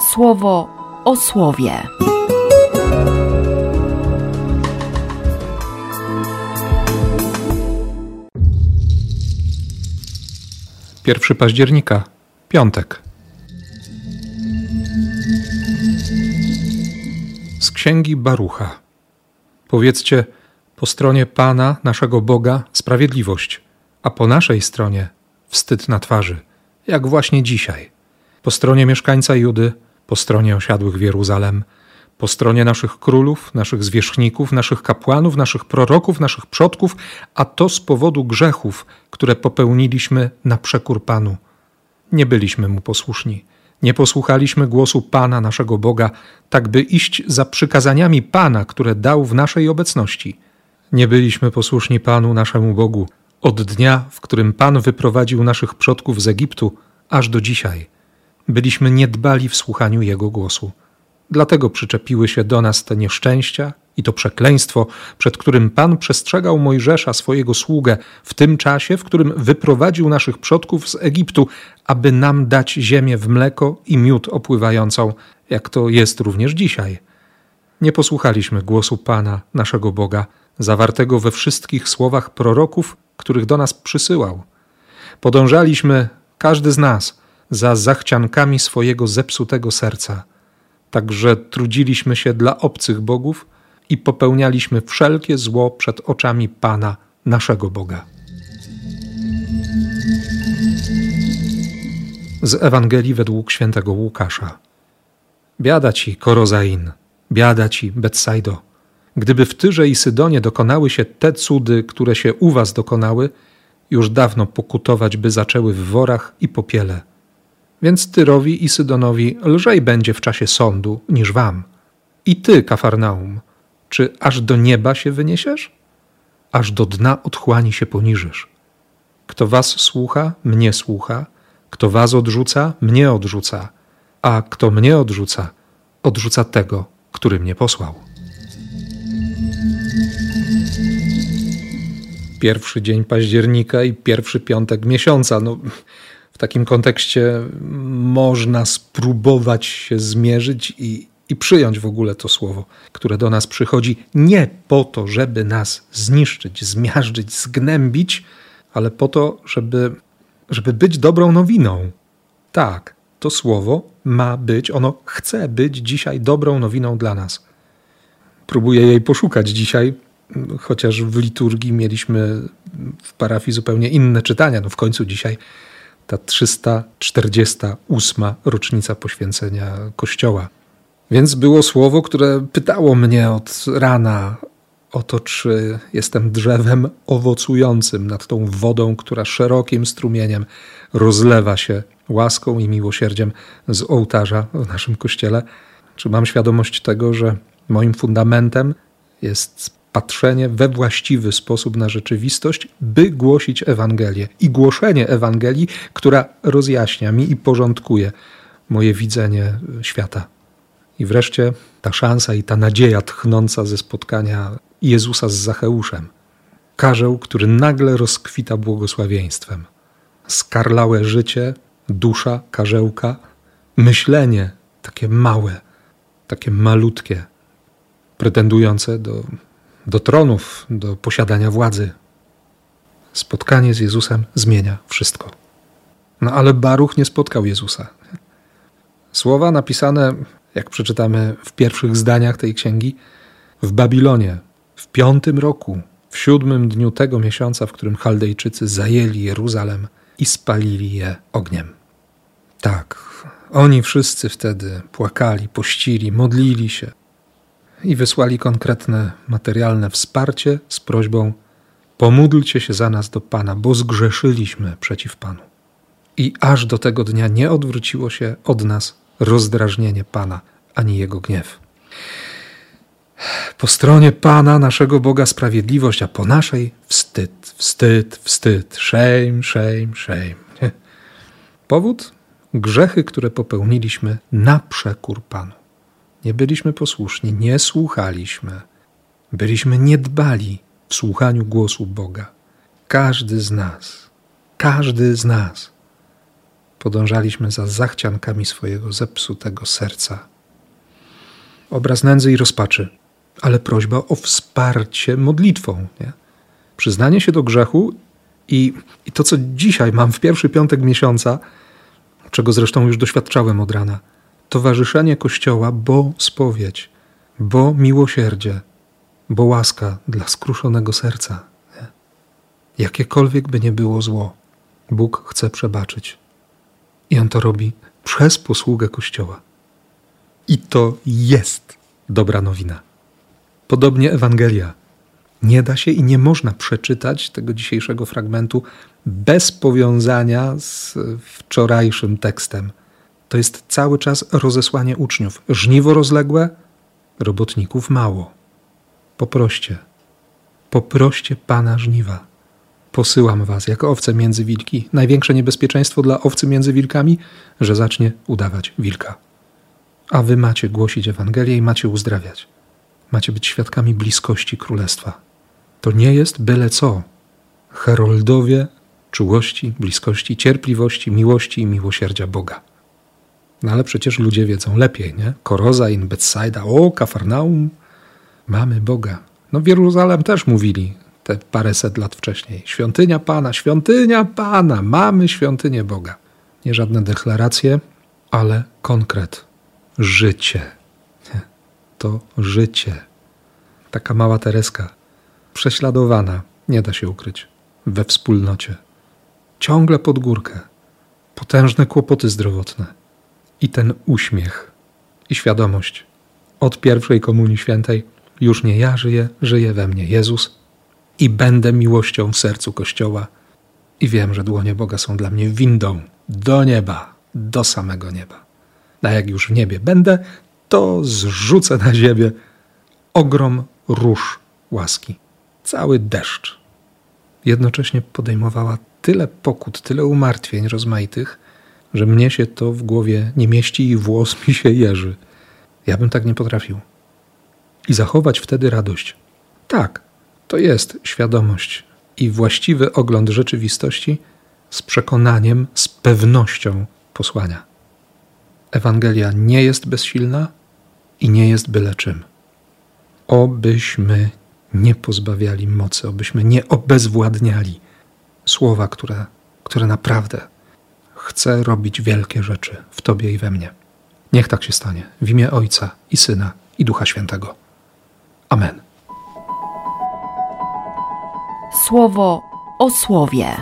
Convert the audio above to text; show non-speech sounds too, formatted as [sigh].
słowo o słowie. 1 października, piątek. Z księgi Barucha. Powiedzcie, po stronie Pana, naszego Boga, sprawiedliwość, a po naszej stronie wstyd na twarzy, jak właśnie dzisiaj. Po stronie mieszkańca Judy, po stronie osiadłych w Jeruzalem, po stronie naszych królów, naszych zwierzchników, naszych kapłanów, naszych proroków, naszych przodków, a to z powodu grzechów, które popełniliśmy na przekór Panu. Nie byliśmy mu posłuszni. Nie posłuchaliśmy głosu Pana, naszego Boga, tak by iść za przykazaniami Pana, które dał w naszej obecności. Nie byliśmy posłuszni Panu, naszemu Bogu, od dnia, w którym Pan wyprowadził naszych przodków z Egiptu, aż do dzisiaj. Byliśmy niedbali w słuchaniu Jego głosu. Dlatego przyczepiły się do nas te nieszczęścia i to przekleństwo, przed którym Pan przestrzegał Mojżesza, swojego sługę, w tym czasie, w którym wyprowadził naszych przodków z Egiptu, aby nam dać ziemię w mleko i miód opływającą, jak to jest również dzisiaj. Nie posłuchaliśmy głosu Pana, naszego Boga, zawartego we wszystkich słowach proroków, których do nas przysyłał. Podążaliśmy, każdy z nas, za zachciankami swojego zepsutego serca – Także trudziliśmy się dla obcych bogów i popełnialiśmy wszelkie zło przed oczami Pana, naszego Boga. Z Ewangelii według świętego Łukasza. Biada ci, Korozain, biada ci, Betsaido. Gdyby w Tyrze i Sydonie dokonały się te cudy, które się u was dokonały, już dawno pokutować by zaczęły w worach i popiele. Więc Tyrowi i Sydonowi lżej będzie w czasie sądu niż wam. I ty, Kafarnaum, czy aż do nieba się wyniesiesz? Aż do dna otchłani się poniżysz. Kto was słucha, mnie słucha, kto was odrzuca, mnie odrzuca, a kto mnie odrzuca, odrzuca tego, który mnie posłał. Pierwszy dzień października i pierwszy piątek miesiąca. No, w takim kontekście można spróbować się zmierzyć i, i przyjąć w ogóle to słowo, które do nas przychodzi nie po to, żeby nas zniszczyć, zmiażdżyć, zgnębić, ale po to, żeby, żeby być dobrą nowiną. Tak, to słowo ma być, ono chce być dzisiaj dobrą nowiną dla nas. Próbuję jej poszukać dzisiaj, chociaż w liturgii mieliśmy w parafii zupełnie inne czytania. No w końcu dzisiaj ta 348 rocznica poświęcenia Kościoła. Więc było słowo, które pytało mnie od rana o to, czy jestem drzewem owocującym nad tą wodą, która szerokim strumieniem rozlewa się łaską i miłosierdziem z ołtarza w naszym kościele. Czy mam świadomość tego, że moim fundamentem jest patrzenie we właściwy sposób na rzeczywistość, by głosić Ewangelię i głoszenie Ewangelii, która rozjaśnia mi i porządkuje moje widzenie świata. I wreszcie ta szansa i ta nadzieja tchnąca ze spotkania Jezusa z Zacheuszem. Karzeł, który nagle rozkwita błogosławieństwem. Skarlałe życie, dusza karzełka, myślenie takie małe, takie malutkie, pretendujące do do tronów, do posiadania władzy. Spotkanie z Jezusem zmienia wszystko. No ale Baruch nie spotkał Jezusa. Słowa napisane, jak przeczytamy w pierwszych zdaniach tej księgi, w Babilonie, w piątym roku, w siódmym dniu tego miesiąca, w którym Chaldejczycy zajęli Jeruzalem i spalili je ogniem. Tak, oni wszyscy wtedy płakali, pościli, modlili się, i wysłali konkretne materialne wsparcie z prośbą: Pomódlcie się za nas do Pana, bo zgrzeszyliśmy przeciw Panu. I aż do tego dnia nie odwróciło się od nas rozdrażnienie Pana ani jego gniew. Po stronie Pana, naszego Boga, sprawiedliwość, a po naszej wstyd, wstyd, wstyd, shame, shame, shame. [laughs] Powód? Grzechy, które popełniliśmy na przekór Panu. Nie byliśmy posłuszni, nie słuchaliśmy. Byliśmy niedbali w słuchaniu głosu Boga. Każdy z nas, każdy z nas. podążaliśmy za zachciankami swojego zepsutego serca. Obraz nędzy i rozpaczy, ale prośba o wsparcie modlitwą. Nie? Przyznanie się do grzechu i, i to, co dzisiaj mam w pierwszy piątek miesiąca, czego zresztą już doświadczałem od rana, towarzyszenie Kościoła, bo spowiedź, bo miłosierdzie, bo łaska dla skruszonego serca. Nie? Jakiekolwiek by nie było zło, Bóg chce przebaczyć. I On to robi przez posługę Kościoła. I to jest dobra nowina. Podobnie Ewangelia. Nie da się i nie można przeczytać tego dzisiejszego fragmentu bez powiązania z wczorajszym tekstem. To jest cały czas rozesłanie uczniów. Żniwo rozległe, robotników mało. Poproście, poproście Pana żniwa. Posyłam was jak owce między wilki. Największe niebezpieczeństwo dla owcy między wilkami, że zacznie udawać wilka. A wy macie głosić Ewangelię i macie uzdrawiać. Macie być świadkami bliskości Królestwa. To nie jest byle co. Heroldowie czułości, bliskości, cierpliwości, miłości i miłosierdzia Boga. No ale przecież ludzie wiedzą lepiej, nie? Koroza in Bethsaida, o, Kafarnaum, mamy Boga. No w Jeruzalem też mówili te paręset lat wcześniej. Świątynia Pana, świątynia Pana, mamy świątynię Boga. Nie żadne deklaracje, ale konkret. Życie. [laughs] To życie. Taka mała Tereska, prześladowana, nie da się ukryć, we wspólnocie. Ciągle pod górkę. Potężne kłopoty zdrowotne. I ten uśmiech i świadomość. Od pierwszej komunii świętej już nie ja żyję, żyje we mnie Jezus i będę miłością w sercu Kościoła. I wiem, że dłonie Boga są dla mnie windą do nieba, do samego nieba. A jak już w niebie będę, to zrzucę na ziemię ogrom róż łaski, cały deszcz. Jednocześnie podejmowała tyle pokut, tyle umartwień rozmaitych, że mnie się to w głowie nie mieści i włos mi się jeży. Ja bym tak nie potrafił. I zachować wtedy radość. Tak, to jest świadomość i właściwy ogląd rzeczywistości z przekonaniem, z pewnością posłania. Ewangelia nie jest bezsilna i nie jest byle czym. Obyśmy nie pozbawiali mocy, obyśmy nie obezwładniali słowa, które, które naprawdę chce robić wielkie rzeczy w Tobie i we mnie. Niech tak się stanie. W imię Ojca i Syna i Ducha Świętego. Amen. Słowo o słowie.